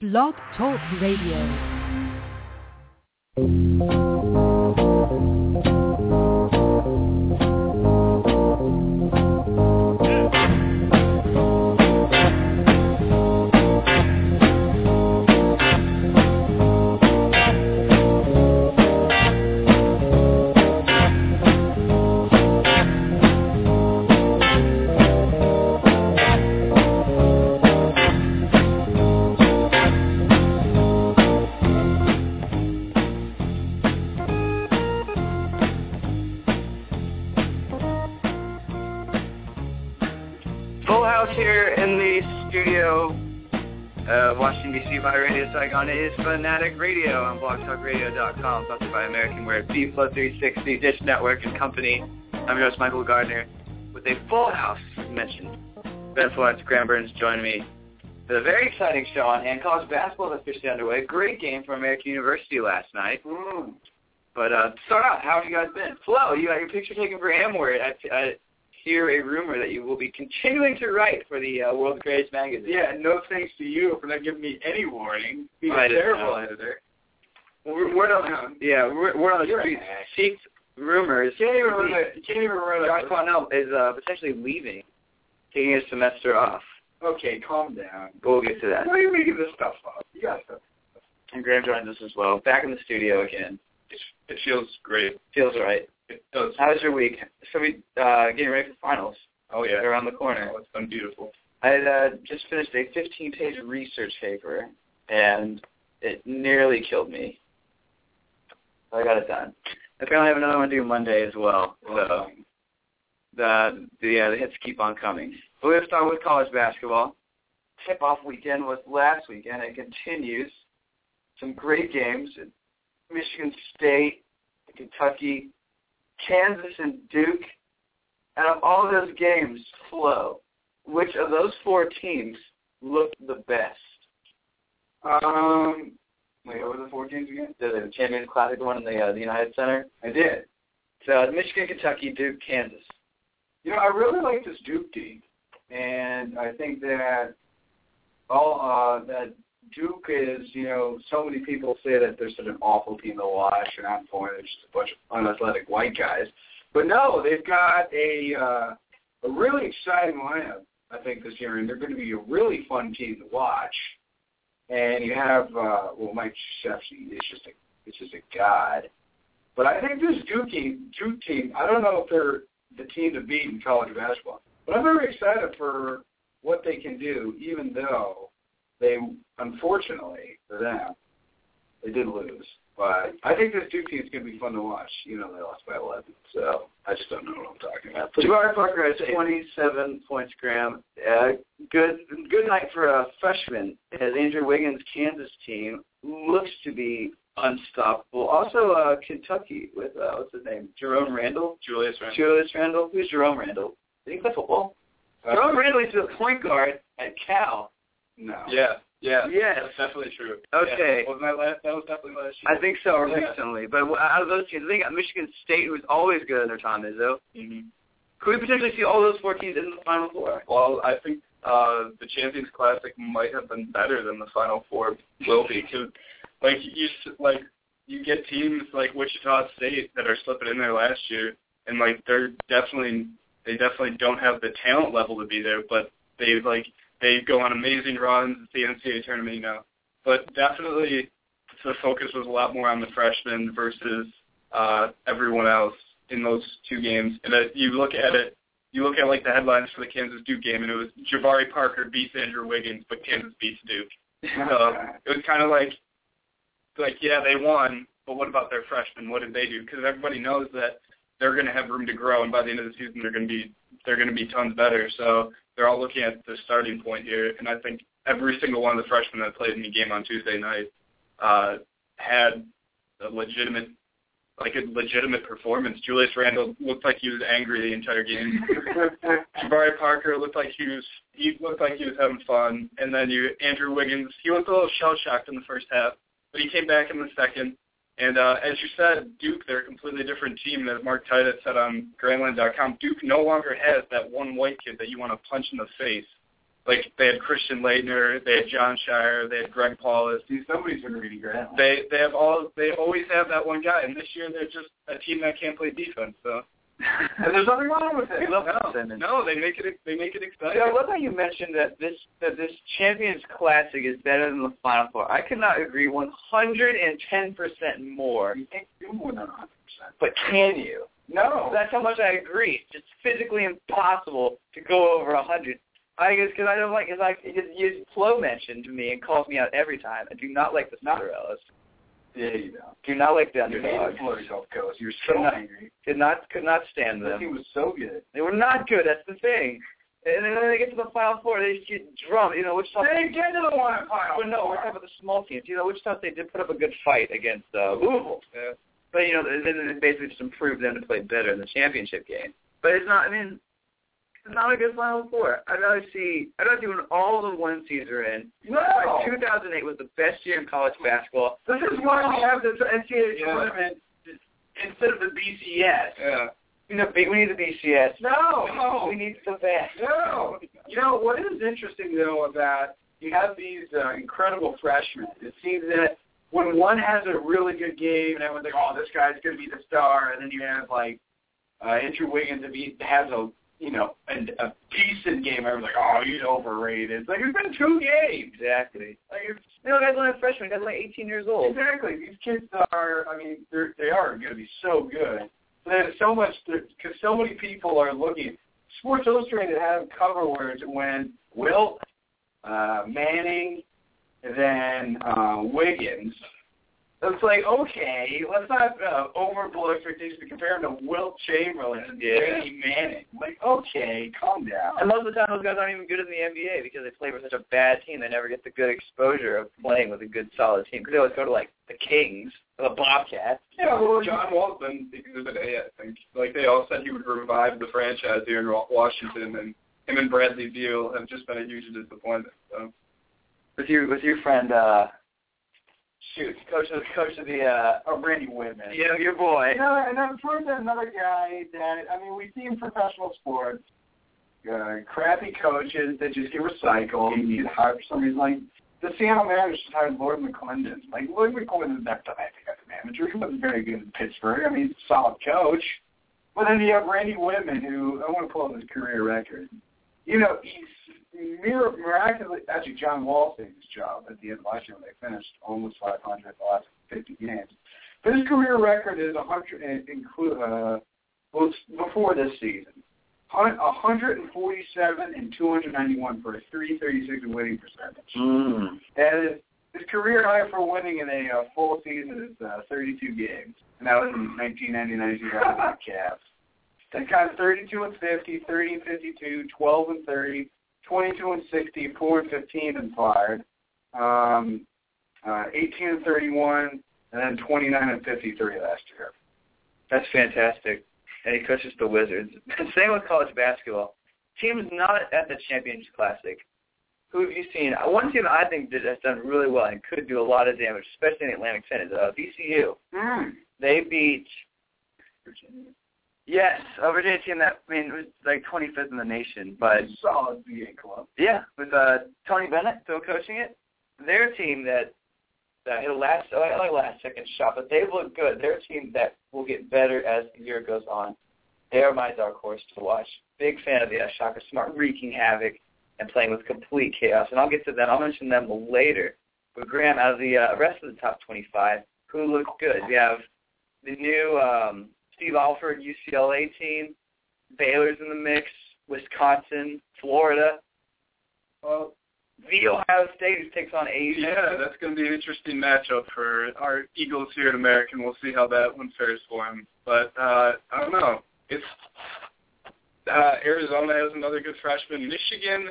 Blog Talk Radio. By Radio Saigon. It is Fanatic Radio on blogtalkradio.com, sponsored by American Wear, B Plus 360, Dish Network, and Company. I'm your host, Michael Gardner, with a full house, mentioned. Ben Florence, Graham Burns join me for a very exciting show on hand. College basketball is officially underway. Great game for American University last night. But uh, to start out, how have you guys been? Flo, you got your picture taken for Amword. I hear a rumor that you will be continuing to write for the uh, World's Greatest Magazine. Yeah, no thanks to you for not giving me any warning. Being I a didn't terrible know. editor. We're, we're not. Yeah, we're, we're on the You're street. an rumors. Can't even run a. Can't even run Josh a. Is uh, potentially leaving, taking a semester off. Okay, calm down. But we'll get to that. Why are you making this stuff up? You got stuff. And Graham joins us as well. Back in the studio again. It feels great. Feels right. It does. How was your week? So we uh, getting ready for finals. Oh yeah. They're around the corner. Oh, it's been beautiful. I had uh, just finished a 15-page research paper, and it nearly killed me. So I got it done. Apparently, I have another one due Monday as well. So the the uh, the hits keep on coming. But we have to start with college basketball. Tip-off weekend was last weekend. It continues. Some great games. Michigan State, Kentucky, Kansas, and Duke. Out of all those games, Flo, which of those four teams looked the best? Um, wait, what were the four teams again? The, Champions Classic one in the uh, the United Center. I did. So Michigan, Kentucky, Duke, Kansas. You know, I really like this Duke team, and I think that all uh, that Duke is. You know, so many people say that they're such an awful team to watch, and I'm for. They're just a bunch of unathletic white guys. But no, they've got a uh, a really exciting lineup. I think this year, and they're going to be a really fun team to watch. And you have uh, well, Mike Krzyzewski is just a is just a god. But I think this Duke team, Duke team, I don't know if they're the team to beat in college basketball, but I'm very excited for what they can do, even though they, unfortunately for them, they did lose. But I think this Duke team is going to be fun to watch. You know, they lost by 11, so I just don't know what I'm talking about. Jabari Parker has 27 points, Graham. Uh, good good night for a freshman as Andrew Wiggins' Kansas team looks to be unstoppable. Also, uh, Kentucky with, uh, what's his name, Jerome Randall? Julius Randle. Julius Randall? Who's Jerome Randall? Did he play football? Jerome Randall is the point guard at Cal. No. Yeah. Yeah. Yes. That's definitely true. Okay. Yeah. Wasn't that last? That was definitely last year. I think so Yeah. recently. But out of those teams, I think Michigan State, was always good under Tom Izzo, hmm could we potentially see all those four teams in the Final Four? Well, I think uh, the Champions Classic might have been better than the Final Four will be. Cause, like you, like you get teams like Wichita State that are slipping in there last year, and like they're definitely they definitely don't have the talent level to be there, but they like they go on amazing runs at the NCAA tournament, you know. But definitely the focus was a lot more on the freshmen versus uh, everyone else in those two games. And uh, you look at it, you look at like the headlines for the Kansas Duke game, and it was Jabari Parker beats Andrew Wiggins, but Kansas beats Duke. So it was kind of like, like yeah, they won, but what about their freshmen? What did they do? Because everybody knows that they're going to have room to grow, and by the end of the season, they're going to be they're going to be tons better. So they're all looking at the starting point here, and I think every single one of the freshmen that played in the game on Tuesday night uh, had a legitimate like a legitimate performance. Julius Randle looked like he was angry the entire game. Jabari Parker looked like he was he looked like he was having fun, and then you Andrew Wiggins he looked a little shell shocked in the first half, but he came back in the second. And uh, as you said, Duke they're a completely different team. As Mark Titus said on Grantland.com, Duke no longer has that one white kid that you want to punch in the face. like they had Christian Laettner, they had Jon Scheyer, they had Greg Paulus. See, somebody's been reading Grant. They they have all they always have that one guy, and this year they're just a team that can't play defense. So and there's nothing wrong with it. no, no, they make it they make it exciting. Yeah, I love how you mentioned that this that this Champions Classic is better than the Final Four. I could not agree 110 percent more. You can't do more than 100%. But can you? No. That's how much I agree. It's physically impossible to go over 100. I guess because I don't like it's like because you Flo mentioned to me and calls me out every time. I do not like the Cinderellas. Yeah, you don't. Do not like the You underdogs. hated Florida Gulf Coast. You were so Cannot- angry. Did not could not stand them. team was so good. They were not good. That's the thing. And then when they get to the Final Four, they just get drummed. You know, Wichita. They didn't get to the one final. But no, we're talking about the small teams. You know, Wichita they did put up a good fight against uh, Louisville. Yeah. But you know, then it basically just improved them to play better in the championship game. But it's not. I mean, not a good Final Four. I'd rather see. I'd rather see when all the one seeds are in. No. Like 2008 was the best year in college basketball. This is why we have this NCAA Yeah. tournament instead of the BCS. Yeah. You know, we need the BCS. No, no. We need the best. No. You know, what is interesting, though, about you have these uh, incredible freshmen. It seems that when one has a really good game and everyone's like, oh, this guy's going to be the star, and then you have, like, uh, Andrew Wiggins, if he has a, you know, a, a decent game, everyone's like, oh, he's overrated. It's like, it's been two games. Exactly. Like, it's, You know, guys only freshmen. Guys like 18 years old. Exactly. These kids are, I mean, they're, they are going to be so good. There's so much, because so many people are looking. Sports Illustrated had cover words when Wilt, uh, Manning, then uh, Wiggins. It's like, okay, let's not uh, overblow expectations to compare him to Wilt Chamberlain and Yeah. Brady Manning. Like, okay, calm down. And most of the time, those guys aren't even good in the NBA because they play for such a bad team. They never get the good exposure of playing with a good, solid team. Because they always go to like the Kings or the Bobcats. Yeah, well, John Wall's been exhibit A, I think. Like they all said he would revive the franchise here in Wa- Washington, and him and Bradley Beal have just been a huge disappointment. So With your with your friend, uh, shoot, coach of coach of the, uh, or Randy Wittman. you know, your boy. You know, and I've heard another guy that I mean, we see in professional sports, uh, crappy coaches that just get recycled. and You hire for some reason like the Seattle Mariners just hired Lloyd McClendon. Like Lloyd McClendon's not done anything as a manager. He wasn't very good in Pittsburgh. I mean, he's a solid coach. But then you have Randy Wittman, who I want to pull up his career record. You know, he's mir- miraculously actually John Wall saved his job at the end of last year when they finished almost 500 the last 50 games. But his career record is 100 and include uh before this season. 147 and 291 for a 336 winning percentage. Mm. And his, his career high for winning in a uh, full season is uh, 32 games. And that was in 1999 2000 Cavs. They got 32 and 50, 30 and 52, 12 and 30, 22 and 60, 4 and 15 and fired, um, uh, 18 and 31, and then 29 and 53 last year. That's fantastic. And he coaches the Wizards. Same with college basketball. Teams not at the Champions Classic. Who have you seen? One team I think that has done really well and could do a lot of damage, especially in the Atlantic 10, is uh, VCU. Mm. They beat Yes, a Virginia team that I mean it was like 25th in the nation, but solid VA club. yeah, with uh, Tony Bennett still coaching it, they're team that that hit a last uh, like last second shot, but they look good. They're a team that will get better as the year goes on. They are my dark horse to watch. Big fan of the uh, Shaka Smart wreaking havoc and playing with complete chaos, and I'll get to that. I'll mention them later. But Graham, out of the uh, rest of the top 25, who looks good? We have the new um, Steve Alford UCLA team. Baylor's in the mix. Wisconsin, Florida. Well, The Ohio State who takes on Asia. yeah, that's going to be an interesting matchup for our Eagles here in American. We'll see how that one fares for them. But uh, I don't know. It's uh, Arizona has another good freshman. Michigan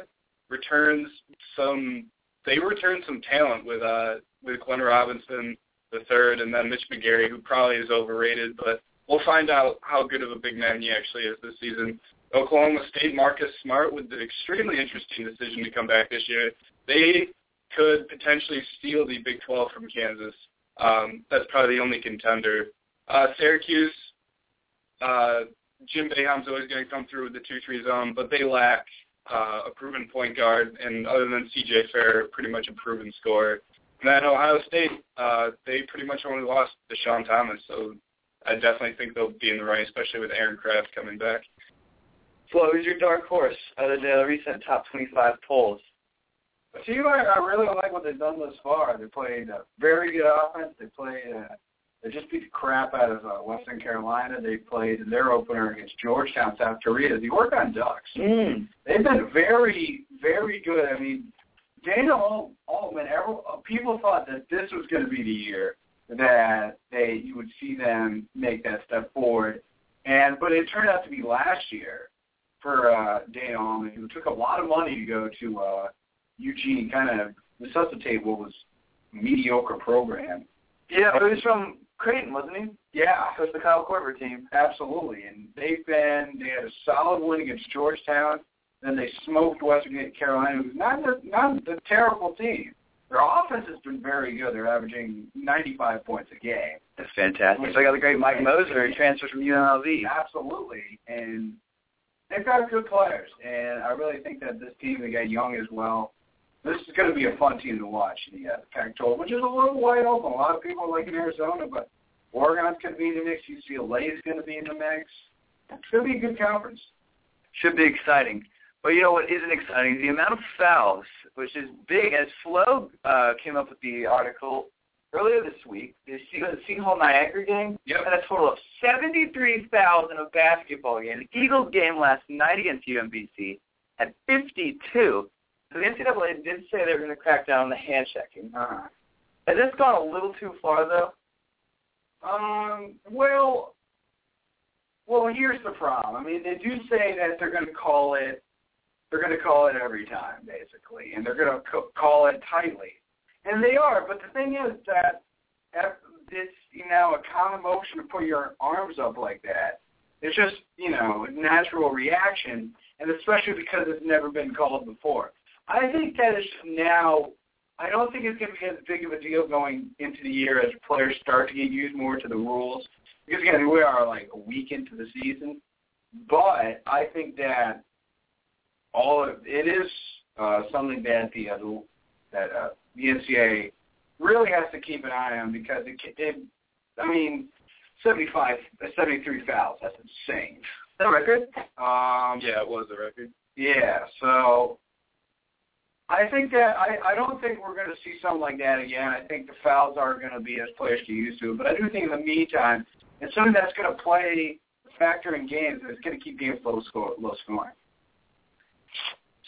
returns some. They return some talent with uh with Glenn Robinson the third, and then Mitch McGary, who probably is overrated, but we'll find out how good of a big man he actually is this season. Oklahoma State, Marcus Smart with the extremely interesting decision to come back this year. They could potentially steal the Big 12 from Kansas. Um, that's probably the only contender. Uh, Syracuse, uh, Jim Boeheim's always going to come through with the 2-3 zone, but they lack uh, a proven point guard, and other than C.J. Fair, pretty much a proven scorer. And then Ohio State, uh, they pretty much only lost Deshaun Thomas, so I definitely think they'll be in the running, especially with Aaron Craft coming back. Flo, who's your dark horse out of the recent top 25 polls? See, I, I really like what they've done thus far. They played a very good offense. They played. Uh, they just beat the crap out of uh, Western Carolina. They played their opener against Georgetown, South Korea. The Oregon Ducks. Mm. They've been very, very good. I mean, Dana Altman. Every, people thought that this was going to be the year that they you would see them make that step forward, and but it turned out to be last year for uh, Dana Altman, who took a lot of money to go to uh, Eugene, kind of resuscitate what was mediocre program. Yeah, he was from Creighton, wasn't he? Yeah, it was the Kyle Korver team. Absolutely, and they've been they had a solid win against Georgetown. Then they smoked Western Carolina, who's not a, not a terrible team. Their offense has been very good. They're averaging 95 points a game. That's fantastic. So I got the great Mike Moser, who transferred from UNLV. Absolutely, and they've got good players. And I really think that this team, they got young as well. This is going to be a fun team to watch in the uh, Pac-12, which is a little wide open. A lot of people like in Arizona, but Oregon's going to be in the mix. UCLA is going to be in the mix. It's going to be a good conference. Should be exciting. But you know what isn't exciting? The amount of fouls, which is big. As Flo uh, came up with the article earlier this week, the Hall Niagara game yep. had a total of 73 fouls in a basketball game. The Eagles game last night against UMBC had 52. So the NCAA did say they were going to crack down on the hand checking. Uh, Has this gone a little too far, though? Um, well, well, here's the problem. I mean, they do say that they're going to call it, they're going to call it every time, basically, and they're going to co- call it tightly, and they are. But the thing is that it's you know a common motion to put your arms up like that. It's just you know a natural reaction, and especially because it's never been called before. I think that is now I don't think it's going to be as big of a deal going into the year as players start to get used more to the rules. Because again, we are like a week into the season, but I think that all of it is uh, something that the uh, that uh, the NCAA really has to keep an eye on because it, it I mean, 75, 73 fouls. That's insane. The record? Um, Yeah, it was a record. yeah, so I think that I, I don't think we're going to see something like that again. I think the fouls are going to be as players get used to it. But I do think in the meantime, it's something that's going to play factor in games. It's going to keep games low score, low scoring.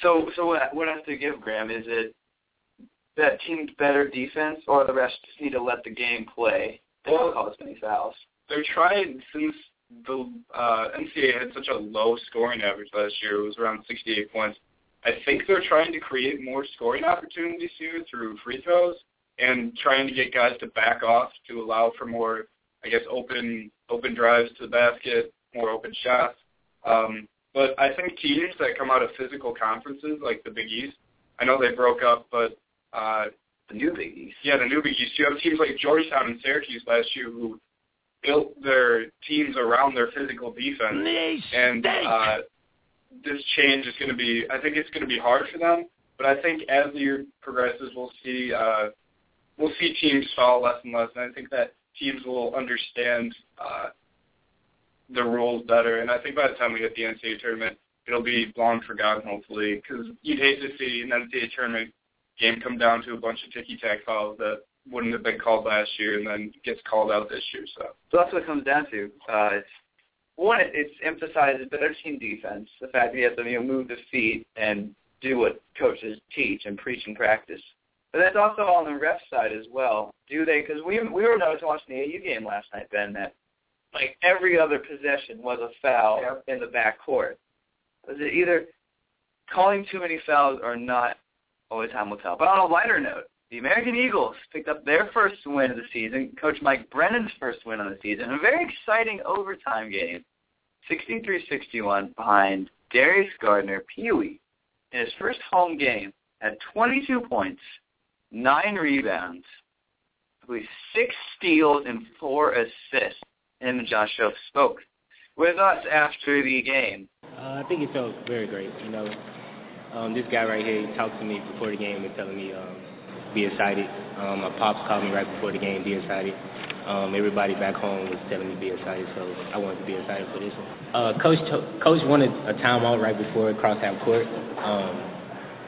So, so what, what has to give, Graham? Is it that team's better defense, or the rest just need to let the game play? They don't call as many fouls. They're trying since the uh, NCAA had such a low scoring average last year. It was around 68 points. I think they're trying to create more scoring opportunities here through free throws and trying to get guys to back off to allow for more, I guess, open open drives to the basket, more open shots. Um, but I think teams that come out of physical conferences like the Big East, I know they broke up, but uh, The new Big East. yeah, the new Big East. You have teams like Georgetown and Syracuse last year who built their teams around their physical defense, and uh, this change is going to be. I think it's going to be hard for them, but I think as the year progresses, we'll see. Uh, we'll see teams fall less and less, and I think that teams will understand uh, the rules better. And I think by the time we hit the NCAA tournament, it'll be long forgotten, hopefully, because you'd hate to see an NCAA tournament game come down to a bunch of ticky-tack fouls that wouldn't have been called last year and then gets called out this year. So So that's what it comes down to. Uh, it's, one, it's emphasizes better team defense, the fact that you have to you know, move the feet and do what coaches teach and preach and practice. But that's also on the ref side as well. Do they? Because we we were noticing watching the AU game last night, Ben, that like every other possession was a foul Yep. in the back court. Was it either calling too many fouls or not? Only time will tell. But on a lighter note, the American Eagles picked up their first win of the season, Coach Mike Brennan's first win of the season, a very exciting overtime game, 63-61 behind Darius Gardner, Pee-wee, in his first home game, had 22 points, nine rebounds, I believe six steals and four assists. Him and Josh Schoof spoke with us after the game. Uh, I think it felt very great. You know, Um, this guy right here, he talked to me before the game and telling me um, be excited. Um, my pops called me right before the game, be excited. Um, everybody back home was telling me be excited, so I wanted to be excited for this one. Uh, Coach Coach wanted a timeout right before cross half court, um,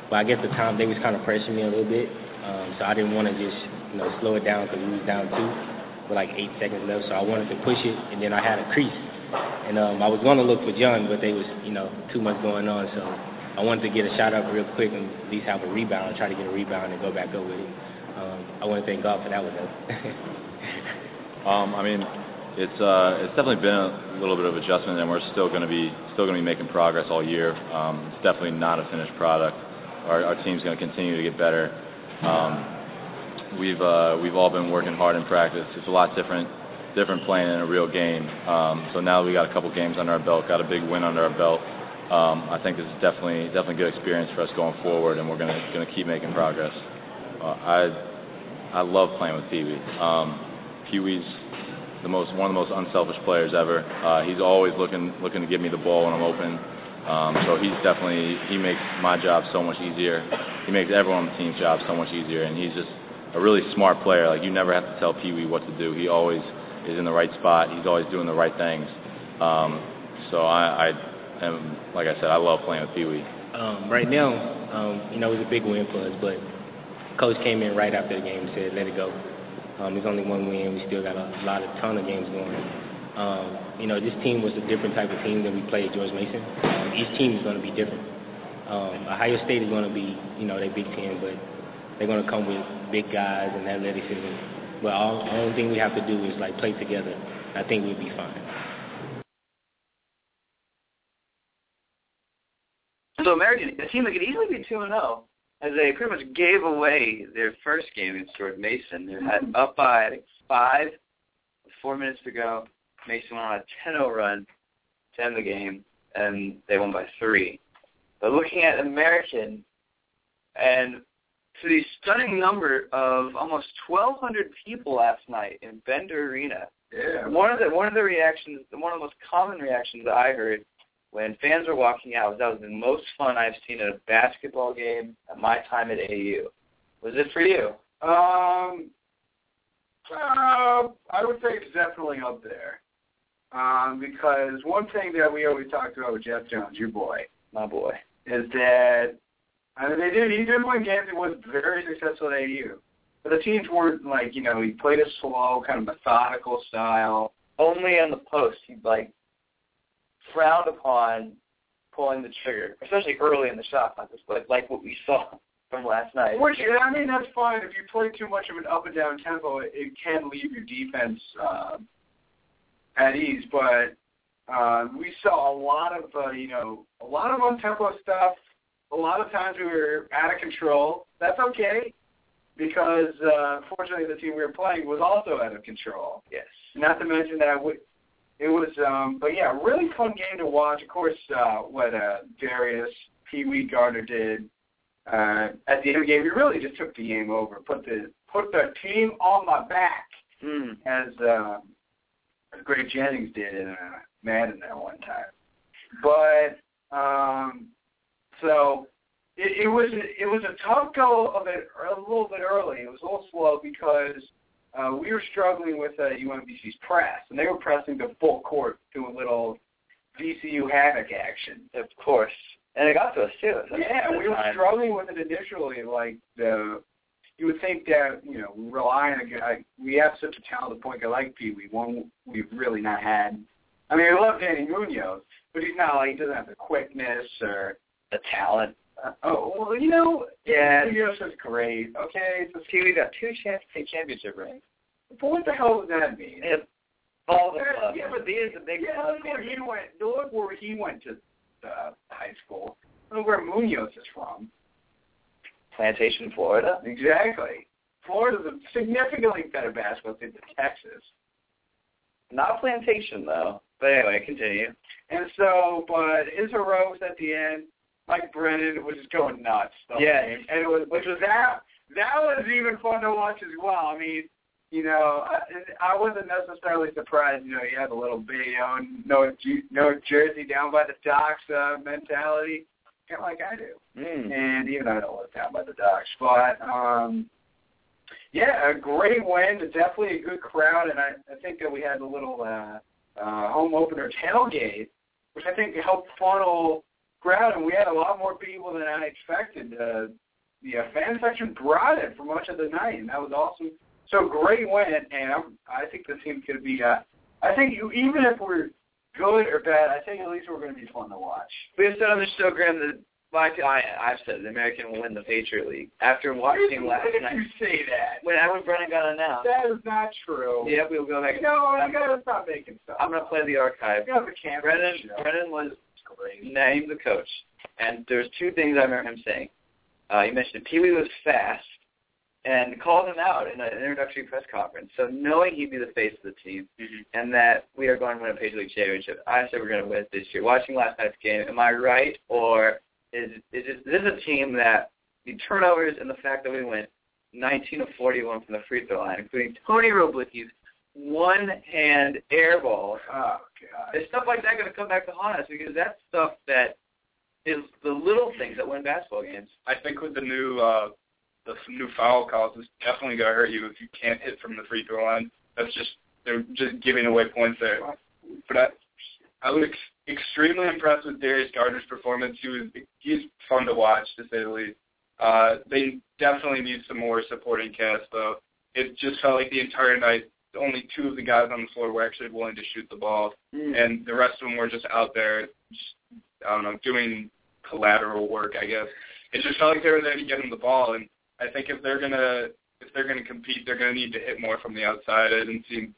but I guess the time they was kind of pressuring me a little bit, um, so I didn't want to just you know slow it down because we was down two with like eight seconds left, so I wanted to push it, and then I had a crease, and um, I was going to look for John, but there was you know too much going on, so I wanted to get a shot up real quick and at least have a rebound, try to get a rebound and go back up with it. Um, I want to thank God for that one though. um, I mean, it's uh, it's definitely been a little bit of adjustment, and we're still going to be still going to be making progress all year. Um, it's definitely not a finished product. Our, our team's going to continue to get better. Um, we've uh, we've all been working hard in practice. It's a lot different different playing in a real game. Um, so now we got a couple games under our belt, got a big win under our belt. Um, I think this is definitely definitely good experience for us going forward, and we're gonna gonna keep making progress. Uh, I I love playing with Pee Wee. Um, Pee Wee's the most one of the most unselfish players ever. Uh, he's always looking looking to give me the ball when I'm open. Um, so he's definitely he makes my job so much easier. He makes everyone on the team's job so much easier, and he's just a really smart player. Like you never have to tell Pee Wee what to do. He always is in the right spot. He's always doing the right things. Um, so I, I and like I said, I love playing with Pee Wee. Um, right now, um, you know, it was a big win for us, but coach came in right after the game and said, "Let it go." Um, it's only one win. We still got a lot of ton of games going. Um, you know, this team was a different type of team than we played George Mason. Um, each team is going to be different. Um, Ohio State is going to be, you know, they Big Ten, but they're going to come with big guys and athleticism. But all, the only thing we have to do is like play together. I think we'll be fine. So American, a team that could easily be two and zero, as they pretty much gave away their first game against George Mason. They had mm-hmm. up by, I think, five, four minutes to go. Mason went on a 10-0 run to end the game, and they won by three. But looking at American, and to the stunning number of almost 1,200 people last night in Bender Arena. Yeah. One of the one of the reactions, one of the most common reactions that I heard when fans were walking out was that was the most fun I've seen at a basketball game at my time at AU. Was it for you? Um, uh, I would say it's definitely up there. Um, because one thing that we always talked about with Jeff Jones, your boy, My boy. is that I mean they did he did win games and was very successful at AU. But the teams weren't like, you know, he played a slow, kind of methodical style. Only on the post he like frowned upon pulling the trigger, especially early in the shot clock, like like what we saw from last night. Which I mean that's fine. If you play too much of an up and down tempo, it, it can leave your defense uh, at ease. But uh, we saw a lot of uh, you know a lot of on-tempo stuff. A lot of times we were out of control. That's okay because uh, fortunately the team we were playing was also out of control. Yes. Not to mention that would. It was, um, but yeah, really fun game to watch. Of course, uh, what uh, Darius Pee Wee Gardner did uh, at the end of the game, he really just took the game over, put the put the team on my back, Mm. as uh, Greg Jennings did in uh, Madden that one time. But um, so it, it was it was a tough go of it a little bit early. It was a little slow because uh, we were struggling with uh, UMBC's press, and they were pressing to full court, doing a little VCU havoc action. Of course. And it got to us too. at Yeah, we were time. struggling with it initially. Like the, you would think that you know we rely on a guy. We have such a talented point guy like Pee Wee, one we've really not had. I mean, I love Danny Munoz, but he's not like he doesn't have the quickness or the talent. uh, oh well, you know, Yeah. Munoz is great. Okay, so, See, we got two chance state championship rings. but what the hell does that mean? And all the Yeah, clubs. yeah, but these the big Yeah, look where he went. Look where he went to uh, high school. Look where Munoz is from. Plantation, Florida. Exactly. Florida's a significantly better basketball team than Texas. Not Plantation though. But anyway, continue. And so, but his heroics at the end, Mike Brennan was just going nuts. whole game. and it was which was that that was even fun to watch as well. I mean, you know, I, I wasn't necessarily surprised. You know, he had a little video, no Ju- no jersey down by the docks uh, mentality. kind of like I do. Mm. And even I don't live down by the docks, but um, yeah, a great win. Definitely a good crowd, and I, I think that we had a little uh, uh, home opener tailgate, which I think helped funnel crowd, and we had a lot more people than I expected. Uh, the uh, fan section brought it for much of the night, and that was awesome. So great win, and I'm, I think the team could be. Uh, I think you, even if we're good or bad, I think at least we're going to be fun to watch. We have said on the show, Graham, that my I, I've said the American will win the Patriot League after watching last Why did night. you say that? When when Brennan got announced. That is not true. Yeah, we'll go back. No, you gotta stop making stuff. I'm gonna play the archive. You have a camera. Brennan Brennan was named the coach, and there's two things I remember him saying. Uh, he mentioned Pee Wee was fast, and called him out in an introductory press conference. So knowing he'd be the face of the team, Mm-hmm. and that we are going to win a Patriot League championship, I said we're going to win this year. Watching last night's game, am I right, or is is this, this is a team that the turnovers and the fact that we went 19 of 41 from the free throw line, including Tony Wroblicki's one-hand air ball. Oh God. Is stuff like that going to come back to haunt us? Because that's stuff that is the little things that win basketball games. I think with the new uh, the new foul calls, it's definitely gonna hurt you if you can't hit from the free throw line. That's just they're just giving away points there. But I I was ex- extremely impressed with Darius Gardner's performance. He was he's fun to watch to say the least. Uh, they definitely need some more supporting cast though. It just felt like the entire night only two of the guys on the floor were actually willing to shoot the ball, mm. and the rest of them were just out there, just, I don't know, doing collateral work. I guess it just felt like they were there to get him the ball, and I think if they're gonna if they're gonna compete, they're gonna need to hit more from the outside. I didn't see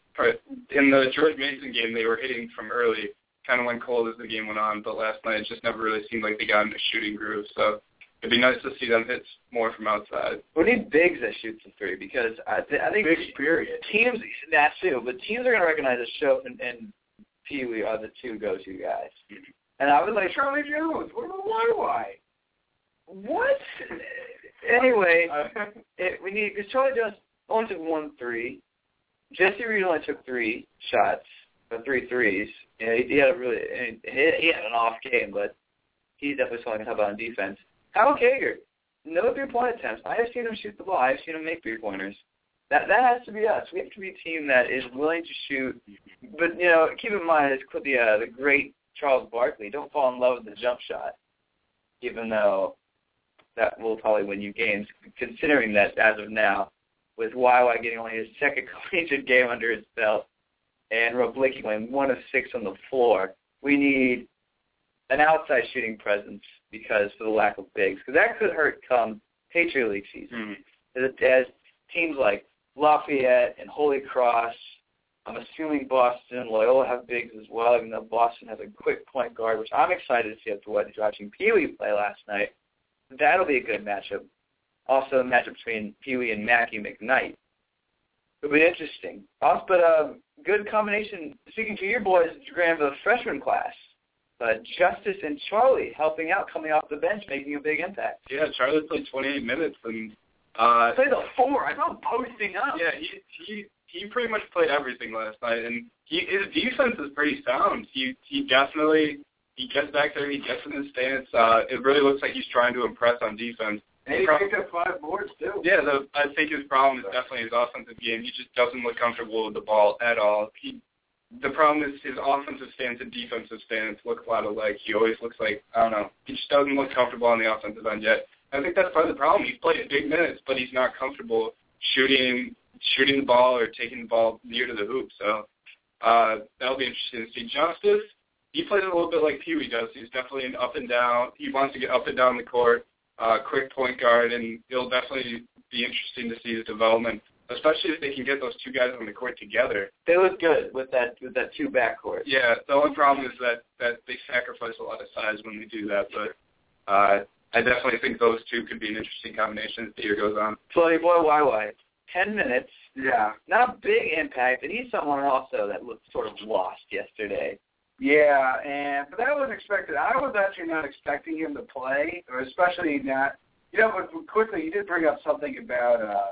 in the George Mason game they were hitting from early, kind of went cold as the game went on, but last night it just never really seemed like they got into shooting groove. So it'd be nice to see them hit more from outside. We need bigs that shoot the three because I, th- I think Big period. teams that too, but teams are going to recognize that Show and, and Pee Wee are the two go-to guys. Mm-hmm. And I was like, Charlie Jones. What about why? what? anyway, it, we need because Charlie Jones only took one three. Jesse Reed only took three shots, or three threes. You know, he, he had a really he, he had an off game, but he's definitely someone I can help out on defense. Kyle Kager, no three point attempts. I have seen him shoot the ball. I have seen him make three pointers. That that has to be us. We have to be a team that is willing to shoot. But you know, keep in mind, it's the uh, the great Charles Barkley. Don't fall in love with the jump shot, even though that will probably win you games. Considering that as of now, with YY getting only his second collegiate game under his belt, and Wroblicki going one of six on the floor, we need an outside shooting presence because for the lack of bigs, because that could hurt come Patriot League season. Mm-hmm. As, as teams like Lafayette and Holy Cross, I'm assuming Boston and Loyola have bigs as well, even though Boston has a quick point guard, which I'm excited to see after what watching Pee Wee play last night. That'll be a good matchup. Also, a matchup between Pee Wee and Mackey McKnight. It'll be interesting. Also, but a good combination. Speaking to your boys, Graham, the freshman class, uh, Justice and Charlie helping out, coming off the bench, making a big impact. Yeah, Charlie played 28 minutes, and uh, Play the four. I saw him posting up. yeah, he he he pretty much played everything last night, and he his defense is pretty sound. He he definitely he gets back there, he gets in his stance. Uh, it really looks like he's trying to impress on defense. And he picked up five boards too. Yeah, the, I think his problem is definitely his offensive game. He just doesn't look comfortable with the ball at all. He, the problem is his offensive stance and defensive stance look a lot alike. He always looks like I don't know. He just doesn't look comfortable on the offensive end yet. I think that's part of the problem. He's played big minutes, but he's not comfortable shooting shooting the ball or taking the ball near to the hoop. So uh, that'll be interesting to see. Justice, he plays a little bit like Pee Wee does. He's definitely an up and down. He wants to get up and down the court, uh, quick point guard, and it'll definitely be interesting to see his development, especially if they can get those two guys on the court together. They look good with that with that two backcourt. Yeah, the only problem is that that they sacrifice a lot of size when they do that, but uh, I definitely think those two could be an interesting combination as the year goes on. Floaty boy YY, ten minutes. Yeah. Not a big impact, but he's someone also that looked sort of lost yesterday. Yeah, and but that was expected. I was actually not expecting him to play, or especially not. You know, but quickly, you did bring up something about uh,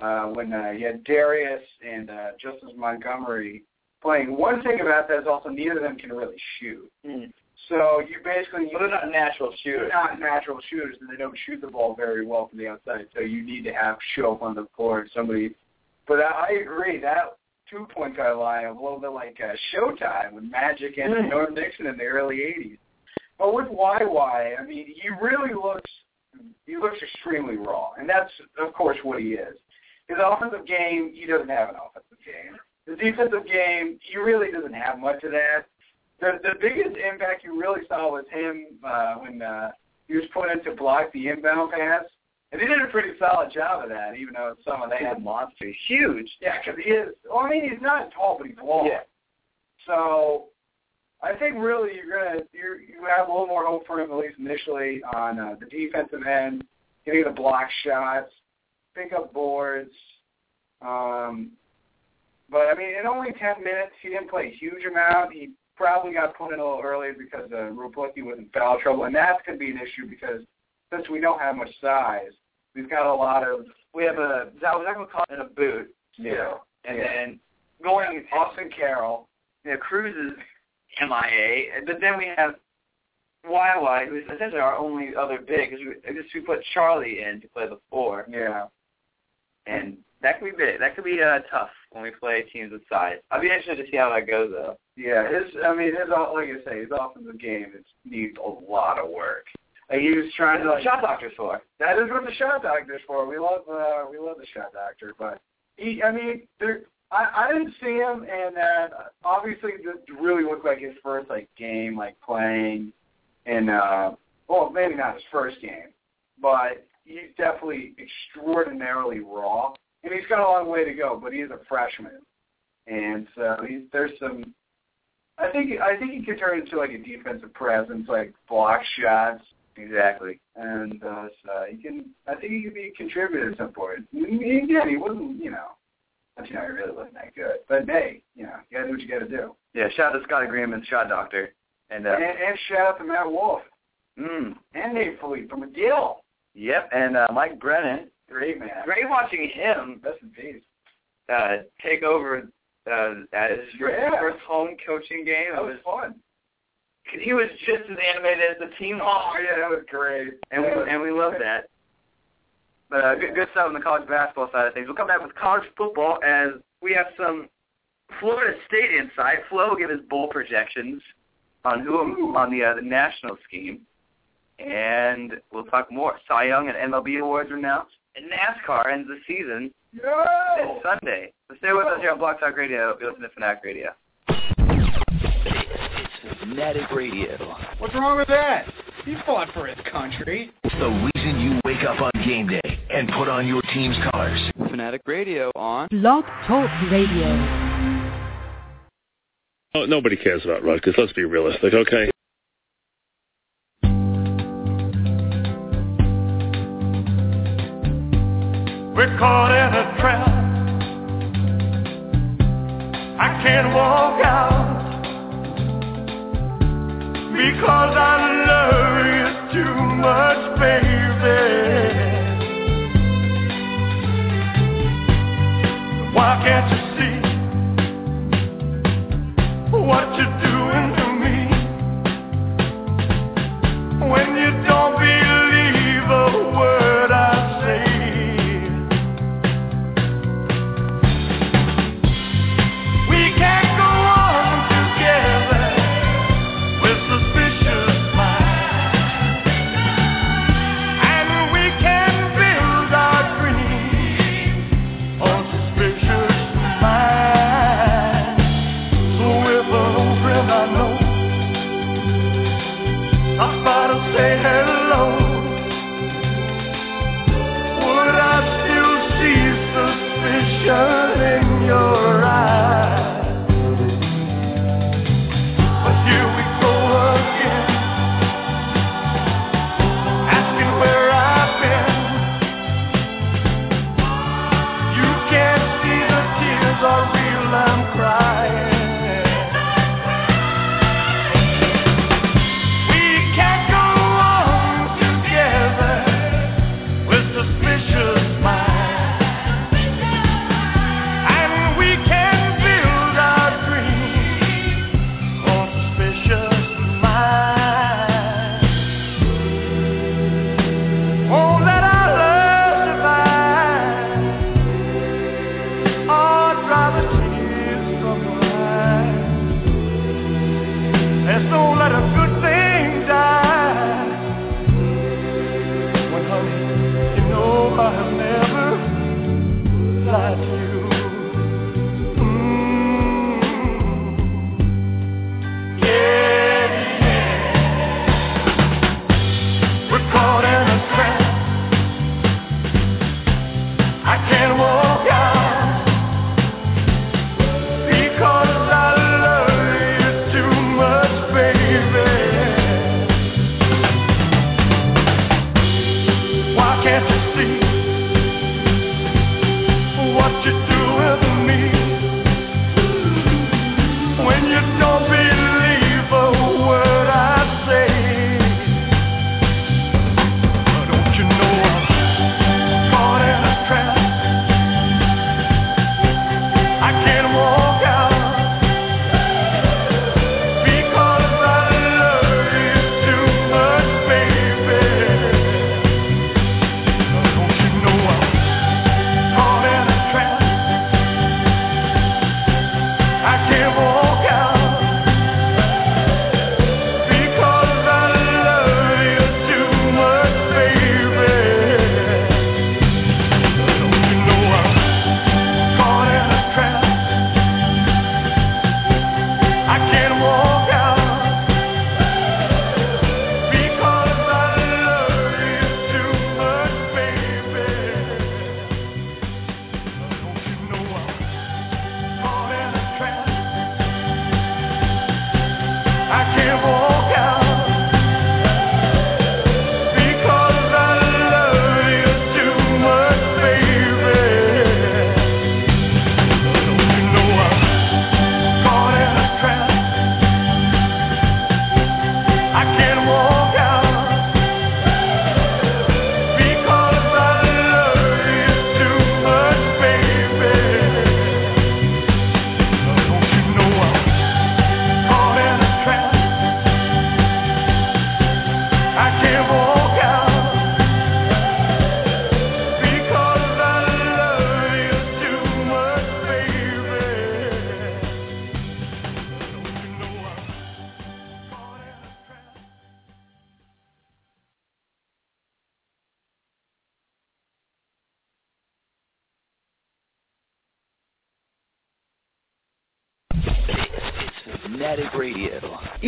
uh, when uh, you had Darius and uh, Justice Montgomery playing. One thing about that is also neither of them can really shoot. Mm. So you basically Well, they're not natural shooters. they're not natural shooters, and they don't shoot the ball very well from the outside. So you need to have show up on the court. Somebody, but I, I agree that two point guard line a little bit like uh, Showtime with Magic and Mm. Norm Nixon in the early '80s. But with YY, I mean, he really looks he looks extremely raw, and that's of course what he is. His offensive game, he doesn't have an offensive game. His defensive game, he really doesn't have much of that. The the biggest impact you really saw was him uh, when uh, he was put in to block the inbound pass, and he did a pretty solid job of that, even though some of He's a that. monster. Huge. Yeah, because he is. Well, I mean, he's not tall, but he's long. Yeah. So I think really you're gonna you you have a little more hope for him at least initially on uh, the defensive end, getting the block shots, pick up boards. Um, but I mean, in only ten minutes, he didn't play a huge amount. He probably got put in a little early because uh, Wroblicki was in foul trouble, and that's going to be an issue because since we don't have much size, we've got a lot of We have a Zach McCall in a boot, you know, and Yeah. then going Austin Carroll. you know, Cruz is MIA, but then we have YY, who's essentially our only other big, because we, I guess we put Charlie in to play the four, Yeah. And that could be big. That could be uh, tough when we play teams with size. I'd be interested to see how that goes, though. Yeah, his I mean his like I say, his offensive game it needs a lot of work. Like he was trying That's to what shot doctors for. that is what the shot doctor's for. We love uh we love the shot doctor, but he I mean there I, I didn't see him and uh obviously this really looked like his first like game like playing in uh well maybe not his first game, but he's definitely extraordinarily raw. And he's got a long way to go, but he is a freshman. And so he's there's some I think I think he could turn into like a defensive presence, like block shots, Exactly. and uh, so he can. I think he could be a contributor at some point. Again, he wasn't, you know, you know, he really wasn't that good. But hey, you know, you gotta do what you gotta do. Yeah, shout out to Scotty Graham shot doctor. And, uh, And, and shout out to Matt Wolf mm, and Nate Philippe from McGill. Yep, and uh, Mike Brennan. Great man. Great watching him Best in peace. uh, take over uh, his first, Yeah. first home coaching game. That was was fun. he was just as animated as the team Oh yeah, that was great. and we and we love that. But uh, good, good stuff on the college basketball side of things. We'll come back with college football as we have some Florida State insight. Flo will give his bowl projections on who on the uh, the national scheme, and we'll talk more. Cy Young and MLB awards are announced, and NASCAR ends the season this Sunday. So stay with us here on Blog Talk Radio. You listen to Fanatic Radio. It's Fanatic Radio. What's wrong with that? He fought for his country. The reason you wake up on game day and put on your team's colors. Fanatic Radio on. Blog Talk Radio. Oh, nobody cares about Rutgers. Let's be realistic, okay? We're caught in a trap. I can't walk out because I love you too much, baby. Why can't you see what you're doing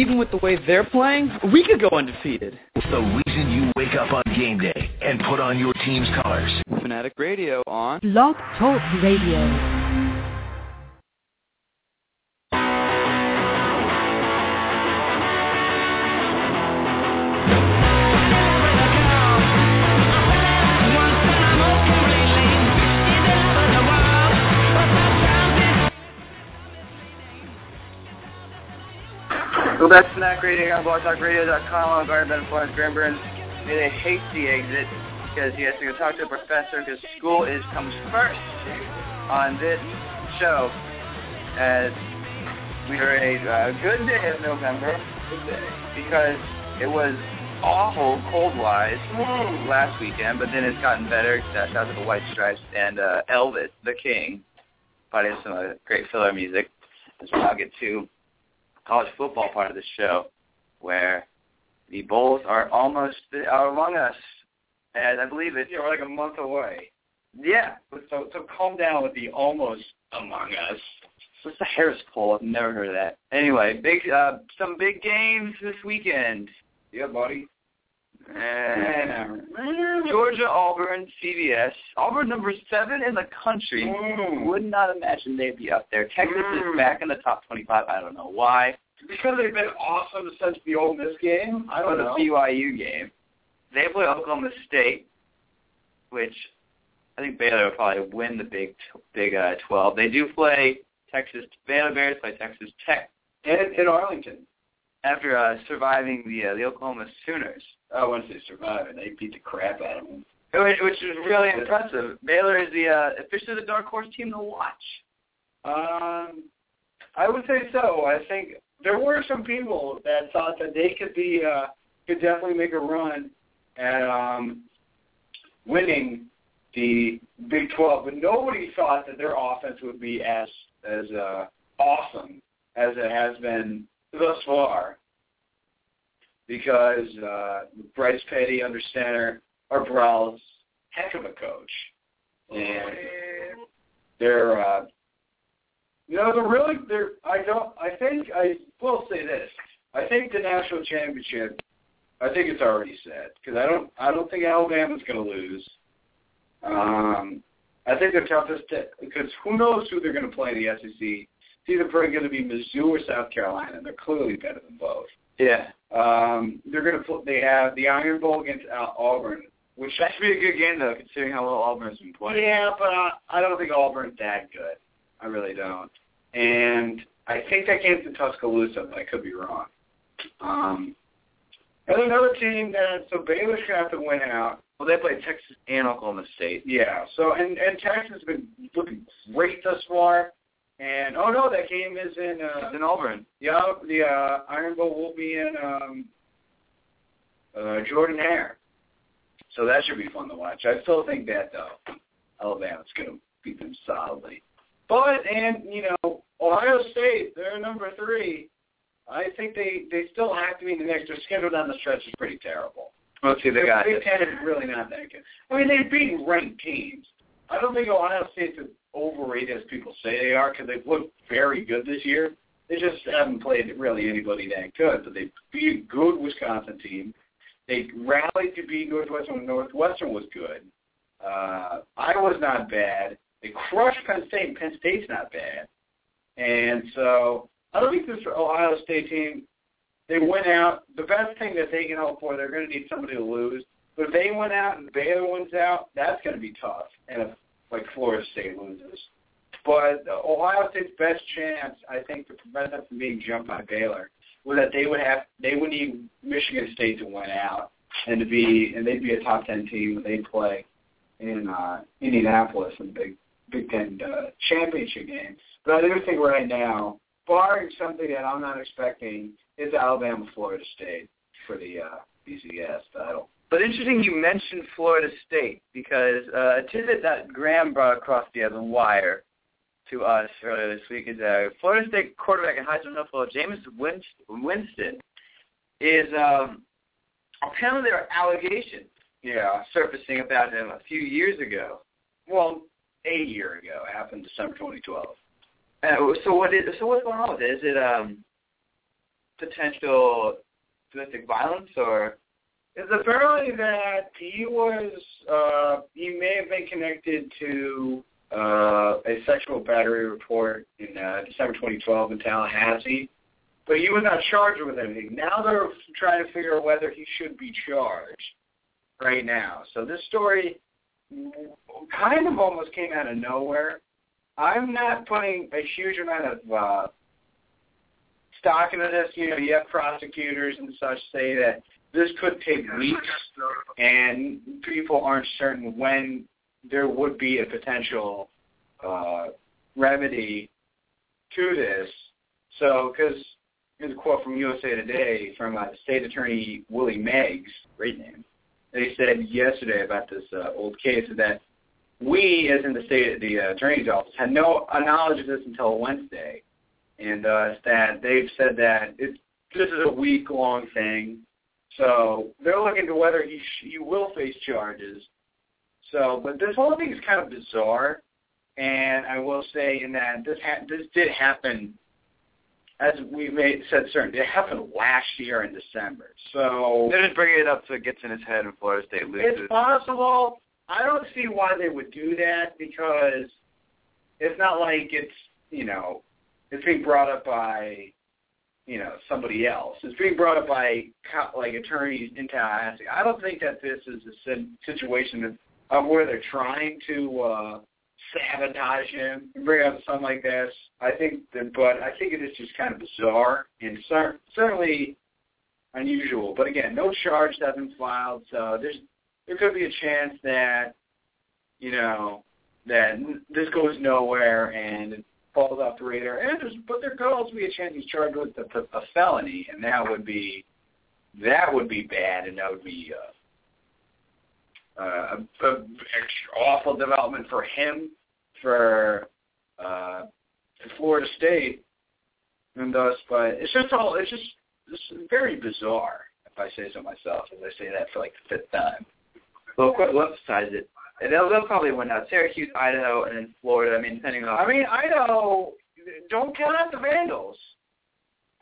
Even with the way they're playing, we could go undefeated. The reason you wake up on game day and put on your team's colors. Fanatic Radio on Blog Talk Radio. Well, that's Snack Radio on blogtalkradio.com. I'm Garden Ben Florence Grimburn. Made a hasty exit because he has to go talk to a professor because school is comes first on this show. As we are a uh, good day of November because it was awful cold-wise last weekend, but then it's gotten better. Shout out to the White Stripes and uh, Elvis, the King. Probably some uh, great filler music. As we now get to college football part of the show, where the bowls are almost are among us, and I believe it. Yeah, we're like a month away. Yeah, So so calm down with the almost among us. what's the Harris poll? I've never heard of that. Anyway, big uh, some big games this weekend. Yeah, buddy. And Georgia, Auburn, CBS. Auburn number seven in the country. Mm. Would not imagine they'd be up there. Texas is back in the top 25. I don't know why. Because they've been awesome since the Ole Miss game. I Or don't the know. BYU game. They play Oklahoma State, which I think Baylor will probably win the Big Big uh, 12. They do play Texas. Baylor Bears play Texas Tech And in Arlington. after uh, surviving the uh, the Oklahoma Sooners, Oh, once they survive and they beat the crap out of them. which, is really impressive. Baylor is the uh, officially the dark horse team to watch. Um, I would say so. I think there were some people that thought that they could be uh, could definitely make a run at um, winning the Big 12, but nobody thought that their offense would be as as uh, awesome as it has been thus far. Because uh, Bryce Petty under center, Art Briles heck of a coach, and they're uh, you know they're really they're I don't I think I will say this I think the national championship I think it's already set because I don't I don't think Alabama's going to lose. Um, I think the toughest because who knows who they're going to play in the SEC. It's either probably going to be Mizzou or South Carolina. They're clearly better than both. Yeah. Um, they're going to put. They have the Iron Bowl against Auburn, which that should be a good game though, considering how well Auburn's been playing. Yeah, but I, I don't think Auburn's that good. I really don't. And I think that game's in Tuscaloosa, but I could be wrong. Um, and another team that so Baylor's gonna have to win out. Well, they play Texas and Oklahoma State. Yeah. So and and Texas has been looking great thus far. And oh no, that game is in uh, it's in Auburn. Yeah, the uh, Iron Bowl will be in um, uh, Jordan Hare. So that should be fun to watch. I still think that though, Alabama's going to beat them solidly. But and you know Ohio State, they're number three. I think they they still have to be in the next. Their schedule down the stretch is pretty terrible. Let's see, they got Big Ten is really not that good. I mean, they've beaten ranked teams. I don't think Ohio State's as overrated as people say they are because they've looked very good this year. They just haven't played really anybody that good. But they beat a good Wisconsin team. They rallied to beat Northwestern. Northwestern was good. Uh, Iowa's not bad. They crushed Penn State. Penn State's not bad. And so I don't think this Ohio State team, they went out. The best thing that they can hope for, they're going to need somebody to lose. But if they went out and Baylor wins out, that's going to be tough. And if like Florida State loses, but Ohio State's best chance, I think, to prevent them from being jumped by Baylor, was that they would have they would need Michigan State to win out and to be and they'd be a top ten team when they play in uh, Indianapolis in the Big Big Ten uh, championship game. But I do think right now, barring something that I'm not expecting, is Alabama Florida State for the uh, BCS title. But interesting you mentioned Florida State because uh, a tidbit that Graham brought across the other wire to us earlier this week is that Florida State quarterback and Heisman hopeful Jameis Winston is um, apparently there are allegations yeah. surfacing about him a few years ago. Well, a year ago, It happened December 2012. Uh, so what is so what's going on with it? Is it um potential domestic violence or it's apparently that he was uh he may have been connected to uh a sexual battery report in uh, December 2012 in Tallahassee, but he was not charged with anything. Now they're trying to figure out whether he should be charged right now. So this story kind of almost came out of nowhere. I'm not putting a huge amount of uh, stock into this. You know, you have prosecutors and such say that this could take weeks, and people aren't certain when there would be a potential uh, remedy to this. So, because here's a quote from USA Today from uh, State Attorney Willie Meggs, great name. They said yesterday about this uh, old case that we, as in the state, the uh, attorney's office, had no knowledge of this until Wednesday, and uh, that they've said that it's this is a week long thing. So they're looking to whether he sh- he will face charges. So, but this whole thing is kind of bizarre, and I will say in that this ha- this did happen, as we made said certain, it happened last year in December. So they're just bringing it up so it gets in his head and Florida State loses. It's possible. I don't see why they would do that because it's not like it's you know it's being brought up by you know somebody else. It's being brought up by like attorneys in Tallahassee. I don't think that this is a situation of, where they're trying to uh, sabotage him and bring up something like this. I think that, but I think it is just kind of bizarre and cer- certainly unusual. But again, no charge has been filed, so there's there could be a chance that you know that this goes nowhere and falls off the radar. And there's, but there could also be a chance he's charged with a, a felony, and that would be that would be bad, and that would be uh, a, a extra awful development for him, for uh, Florida State, and thus, but it's just all it's just it's very bizarre. If I say so myself, as I say that for like the fifth time. Well, we'll emphasize it. They'll, they'll probably win out. Syracuse, Idaho, and then Florida. I mean, depending on. I mean, Idaho, don't count out the Vandals.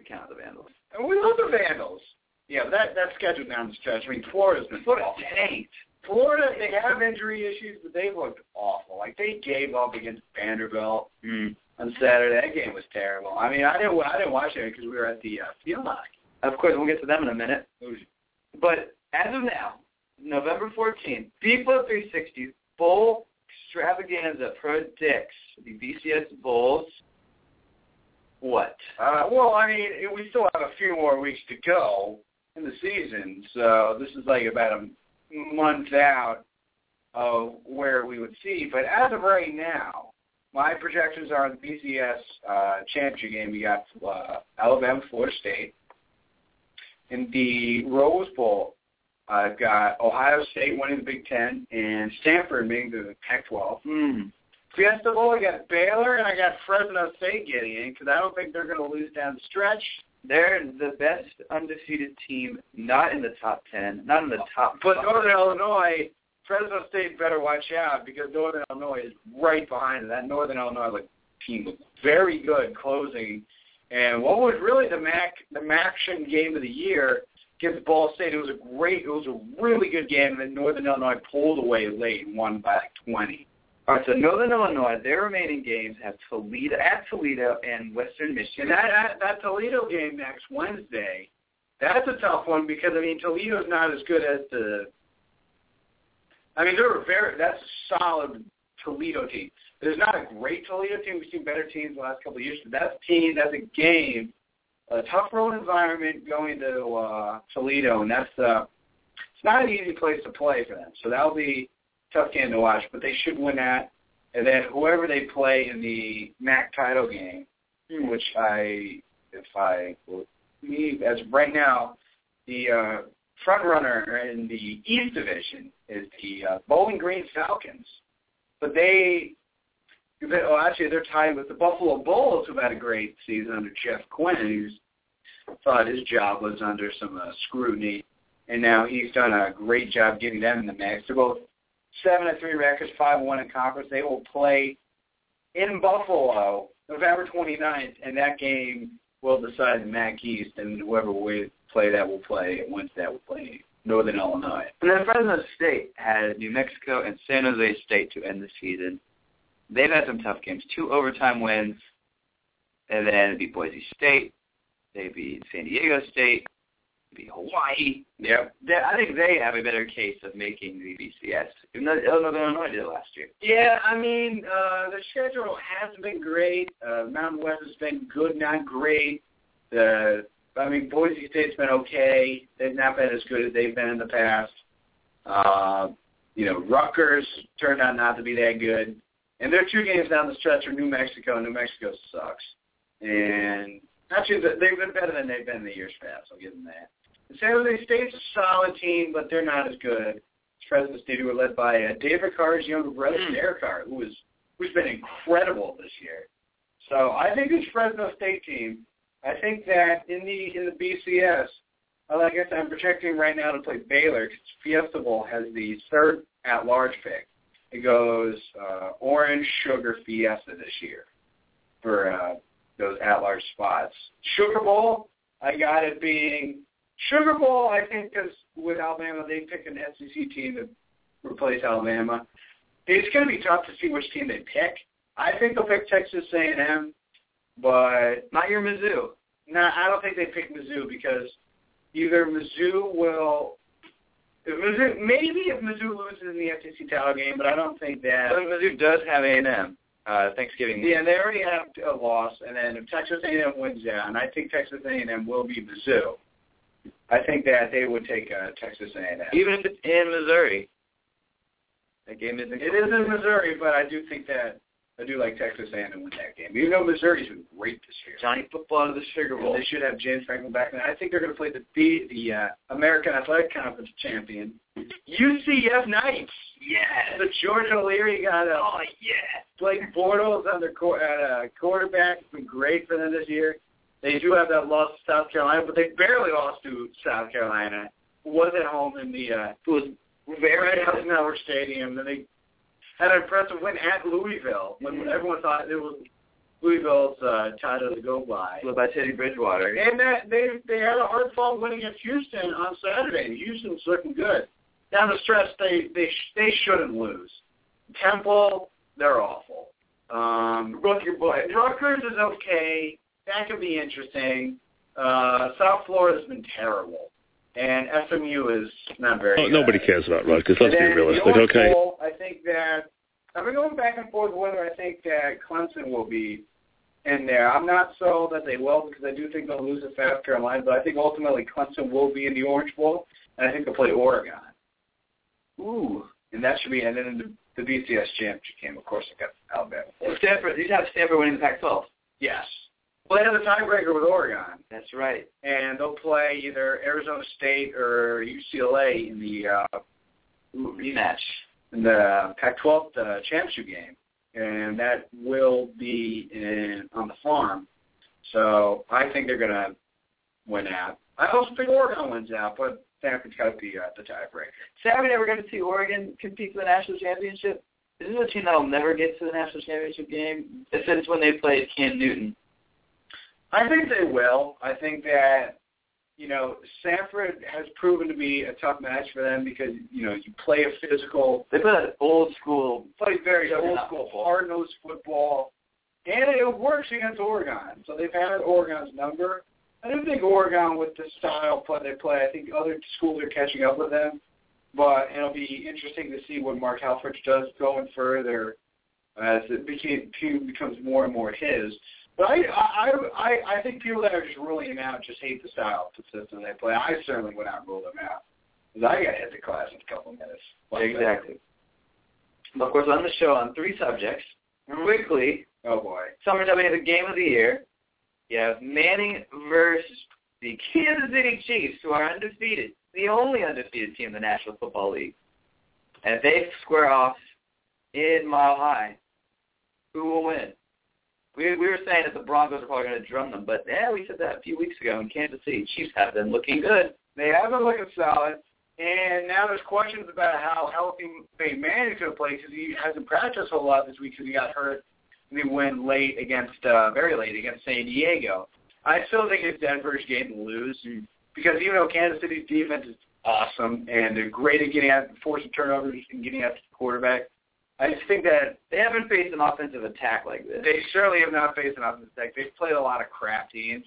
I count out the Vandals. And we love the Vandals. Yeah, but that that's scheduled down the stretch. I mean, Florida's been Florida awful. tanked. Florida, they have injury issues, but they've looked awful. Like they gave up against Vanderbilt Mm. on Saturday. That game was terrible. I mean, I didn't I didn't watch it because we were at the uh, field hockey. Of course, we'll get to them in a minute. But as of now, November 14th, FIFA 360 Bowl Extravaganza predicts the BCS Bowls. What? Uh, well, I mean, we still have a few more weeks to go in the season, so this is like about a month out of where we would see. But as of right now, my projections are the BCS uh, championship game. We got uh, Alabama, Florida State. In the Rose Bowl, I've got Ohio State winning the Big Ten and Stanford making the Pac-12. Hmm. Fiesta Bowl, I got Baylor and I got Fresno State getting in because I don't think they're going to lose down the stretch. They're the best undefeated team, not in the top 10, not in the top But five. Northern Illinois, Fresno State better watch out because Northern Illinois is right behind it. That Northern Illinois like, team was very good closing. And what was really the MAC the Maction game of the year against Ball State? It was a great, it was a really good game. And then Northern Illinois pulled away late and won by like twenty. All right, so Northern Illinois, their remaining games have Toledo at Toledo and Western And Michigan. that, that that Toledo game next Wednesday, that's a tough one because I mean Toledo's not as good as the. I mean they're a very that's a solid Toledo team. There's not a great Toledo team. We've seen better teams the last couple of years, but that's a team, that's a game, a tough road environment going to uh, Toledo, and that's uh, it's not an easy place to play for them. So that'll be a tough game to watch, but they should win that. And then whoever they play in the MAC title game, which I, if I, me as of right now, the uh, front runner in the East Division is the uh, Bowling Green Falcons, but they, they oh, actually they're tied with the Buffalo Bulls, who've had a great season under Jeff Quinn, who's thought his job was under some uh, scrutiny, and now he's done a great job getting them in the mix. They're both seven and three records, five and one in conference. They will play in Buffalo November 29th, and that game will decide the MAC East, and whoever will play that will play, wins that will play Northern Illinois. And then Fresno State had New Mexico and San Jose State to end the season. They've had some tough games, two overtime wins, and then they beat Boise State, they beat San Diego State, they beat Hawaii. Yep. They, I think they have a better case of making the BCS, even though Northern Illinois did it last year. Yeah, I mean, uh, the schedule hasn't been great. Uh, Mountain West has been good, not great. The, I mean, Boise State's been okay. They've not been as good as they've been in the past. Uh, you know, Rutgers turned out not to be that good. And their two games down the stretch are New Mexico, and New Mexico sucks. And actually, they've been better than they've been in the years past. I'll give them that. And San Jose State's a solid team, but they're not as good. Fresno State, who were led by uh, David Carr's younger brother, Derek Carr, who was who's been incredible this year. So I think this Fresno State team. I think that in the in the BCS, like I said, I'm projecting right now to play Baylor because Fiesta Bowl has the third at-large pick. It goes uh, orange sugar Fiesta this year for uh, those at-large spots. Sugar Bowl, I got it being Sugar Bowl. I think because with Alabama, they pick an SEC team to replace Alabama. It's going to be tough to see which team they pick. I think they'll pick Texas A&M, but Not your Mizzou. no, I don't think they pick Mizzou because either Mizzou will, maybe if Mizzou loses in the SEC title game, but I don't think that. But Mizzou does have A&M. Uh, Thanksgiving. Yeah, they already have a loss, and then if Texas A&M wins that, and I think Texas A&M will be Mizzou. I think that they would take uh, Texas A&M. Even if it's in Missouri. That game isn't. It is in Missouri, but I do think that I do like Texas A&M win that game. Even though Missouri's been great this year. Johnny football to the Sugar Bowl. They should have James Franklin back. And I think they're going to play the B, the uh, American Athletic Conference champion, UCF Knights. Yes. The George O'Leary got a Oh yeah. Blake Bortles on their qu- at, uh, quarterback. It's been great for them this year. They do have that loss to South Carolina, but they barely lost to South Carolina. Was at home in the uh, It was very Eisenhower Stadium. Then they had an impressive win at Louisville when Mhm. everyone thought it was Louisville's uh, title to go by. led by Teddy Bridgewater. And that they they had a hard fought win against Houston on Saturday. Houston's looking good. Down the stretch, they they sh- they shouldn't lose. Temple, they're awful. Um, Rutgers boy. Rutgers is okay. That could be interesting. Uh, South Florida's been terrible, and SMU is not very. Oh, good. nobody cares about Rutgers. Let's And be then realistic, the Orange okay? Bowl, I think that I've been going back and forth whether I think that Clemson will be in there. I'm not so that they will because I do think they'll lose to South Carolina, but I think ultimately Clemson will be in the Orange Bowl, and I think they'll play Oregon. Ooh. And that should be, and then the, the BCS championship game, of course, I got Alabama. Stanford. You'd have Stanford winning the Pac-12. Yes. Well, they have a tiebreaker with Oregon, That's right. and they'll play either Arizona State or UCLA in the uh, Rematch. in the Pac-12 uh, championship game, and that will be in on the farm. So I think they're gonna win out. I also think Oregon wins out, but Stanford's got to be uh, the tiebreaker. Saturday we're going to see Oregon compete for the national championship. This is a team that'll never get to the national championship game since when they played Cam Newton. I think they will. I think that you know Stanford has proven to be a tough match for them because you know you play a physical, They play that old school. play very old school, hard nosed football, and it works against Oregon. So they've had Oregon's number. I do think Oregon, with the style play they play, I think other schools are catching up with them. But it'll be interesting to see what Mark Helfrich does going further as it became, becomes more and more his. But I, I, I, I think people that are just ruling him out just hate the style of the system they play. I certainly would not rule them out because I got hit the class in a couple of minutes. Like that. exactly. Of course, on the show on three subjects. Mm-hmm. Quickly, Oh boy. summertime have the game of the year. You have Manning versus the Kansas City Chiefs, who are undefeated, the only undefeated team in the National Football League. And they square off in Mile High, who will win? We we were saying that the Broncos are probably going to drum them, but yeah, we said that a few weeks ago in Kansas City. Chiefs have been looking good. They have been looking solid, and now there's questions about how healthy Peyton Manning's to play because he hasn't practiced a whole lot this week because he got hurt. and They went late against, uh, very late against San Diego. I still think it's Denver's game to lose because even though Kansas City's defense is awesome and they're great at getting out, forcing turnovers and getting after the quarterback, I just think that They haven't faced an offensive attack like this. they certainly have not faced an offensive attack. They've played a lot of crap teams.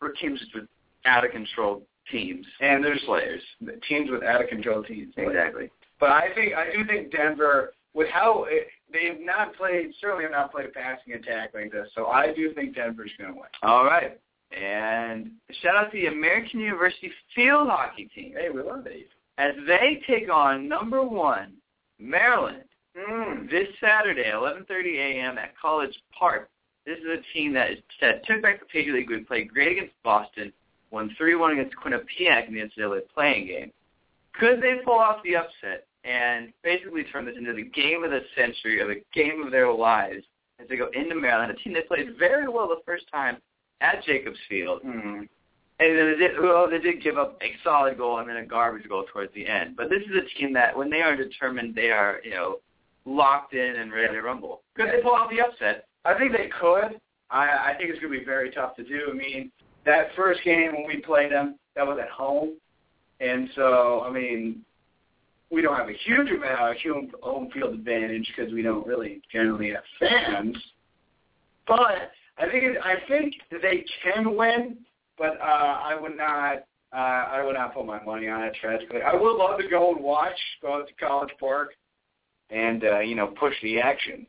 Or teams with out of control teams. And they're slayers. teams with out of control teams. Exactly. But I think I do think Denver, with how eh, it, they have not played, certainly have not played a passing attack like this. So I do think Denver's going to win. All right. And shout out to the American University field hockey team Hey, we love it. as they take on number one Maryland Mm. this Saturday, 11:30 a.m. at College Park. This is a team that, is, that took back the Patriot League. We played great against Boston, won 3-1 against Quinnipiac in the NCAA playing game. Could they pull off the upset and basically turn this into the game of the century or the game of their lives as they go into Maryland, a team that played very well the first time at Jacobs Field. Mm. And then they did, well, they did give up a solid goal and then a garbage goal towards the end. But this is a team that, when they are determined, they are, you know, locked in and ready to rumble. Could they pull off the upset? I think they could. I, I think it's going to be very tough to do. I mean, that first game when we played them, that was at home, and so I mean, we don't have a huge amount of home, home field advantage because we don't really generally have fans. But I think it, I think they can win, but uh, I would not. Uh, I would not put my money on it. Tragically, I would love to go and watch, go out to College Park, and uh, you know push the action,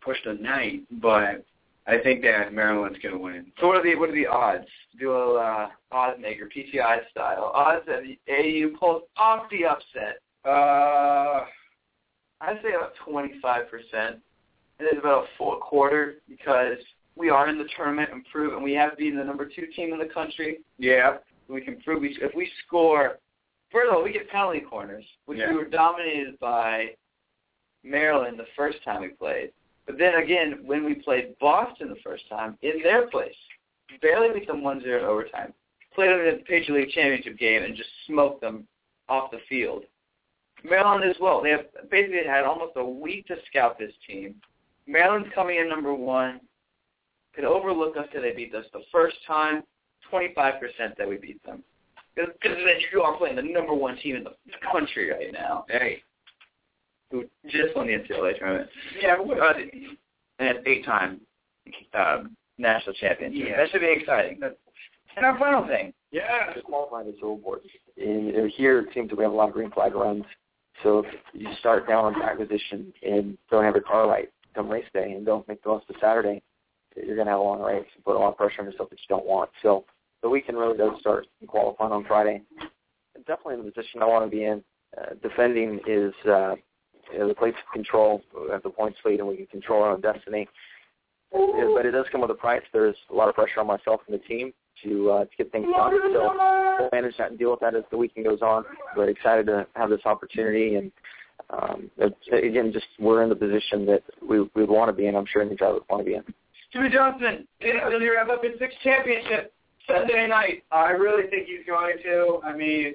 push the night. But I think that Maryland's going to win. So what are the what are the odds? Do a uh, odds maker, PTI style. Odds that the AU pulls off the upset. Uh, I'd say about twenty five percent. It is about a full quarter because we are in the tournament and prove, and we have been the number two team in the country. Yeah. We can prove we, if we score. First of all, we get penalty corners, which Yeah. we were dominated by Maryland the first time we played. But then again, when we played Boston the first time in their place, barely beat them 1-0 in overtime. Played them in the Patriot League championship game and just smoked them off the field. Maryland as well. They have basically had almost a week to scout this team. Maryland's coming in number one. Could overlook us if they beat us the first time. 25% that we beat them. Because you are playing the number one team in the country right now. Hey. Who just won the NCAA tournament. Yeah, Uh, and eight-time um, national champion. Yeah. That should be exciting. And our final thing. yeah. to qualify the solo board. And uh, here it seems that we have a lot of green flag runs. So if you start down on track position and don't have your car right come race day and don't make the most of Saturday, you're going to have a long race and put a lot of pressure on yourself that you don't want. So the weekend really does start qualifying on Friday. Definitely in the position I want to be in. Uh, defending is uh, you know, the place of control at the points lead, and we can control our own destiny. Yeah, but it does come with a price. There's a lot of pressure on myself and the team to uh, to get things done. So we'll manage that and deal with that as the weekend goes on. We're excited to have this opportunity, and um, again, just we're in the position that we we want to be in. I'm sure any driver would want to be in. Jimmie Johnson, will he wrap up his sixth championship Sunday night? I really think he's going to. I mean,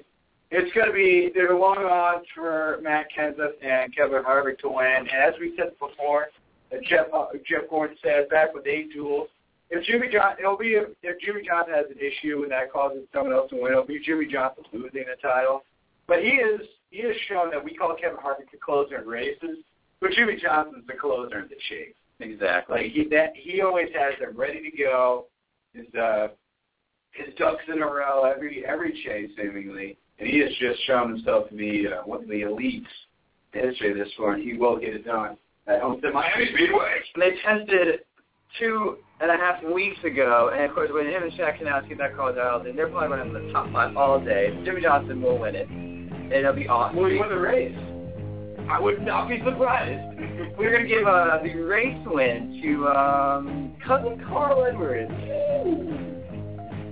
it's going to be there's a long odds for Matt Kenseth and Kevin Harvick to win. And as we said before, uh, Jeff Jeff Gordon said back with eight duels, if Jimmy John, it'll be if, if Jimmie Johnson has an issue and that causes someone else to win, it'll be Jimmie Johnson losing the title. But he is he has shown that we call Kevin Harvick the closer in races, but Jimmie Johnson's the closer in the chase. Exactly. Like he that he always has them ready to go. His uh his ducks in a row every every chase seemingly, and he has just shown himself to be uh, one of the elites in history of this sport. He will get it done at Homestead Miami Speedway. And they tested two and a half weeks ago, and of course when him and Shaq get that car dialed in, they're probably running in the top five all day. Jimmie Johnson will win it, and it'll be awesome. Will he win the race? I would not be surprised. We're going to give uh, the race win to um, cousin Carl Edwards.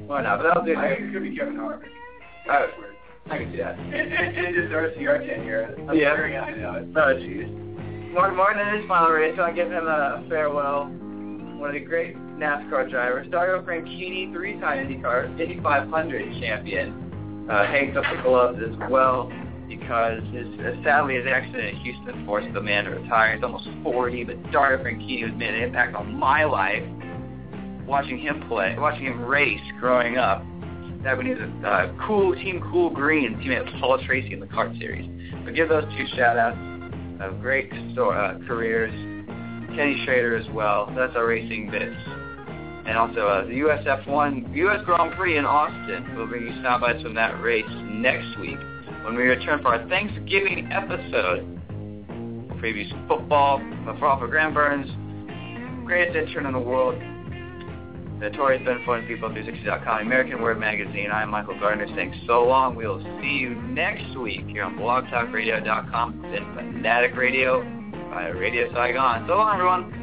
Why not? But that'll do I it. it could be Kevin Harvick. Uh, I can see that. And, and, and his RCR tenure. I'm Yeah. sure I know it. Oh, jeez. Martin Martin in his final race, so I give him a farewell. One of the great NASCAR drivers. Dario Franchitti, three-time IndyCar, Indy 500 champion, uh, hangs up the gloves as well because his, uh, sadly his accident in Houston forced the man to retire. He's almost 40, but Dario Franchitti has made an impact on my life watching him play, watching him race growing up. That he was a uh, cool team, cool green teammate with Paul Tracy in the CART series. But give those two shout outs of great sto- uh, careers. Kenny Schrader as well. That's our racing bits. And also uh, the USF1 US Grand Prix in Austin. We'll bring you sound bites from that race next week when we return for our Thanksgiving episode. Previews football for for Graham Burns, greatest intern in the world, Notorious Ben Fun People 360.com, American Word Magazine. I'm Michael Gardner saying so long. We'll see you next week here on blogtalkradio.com, then Fanatic Radio by Radio Saigon. So long, everyone.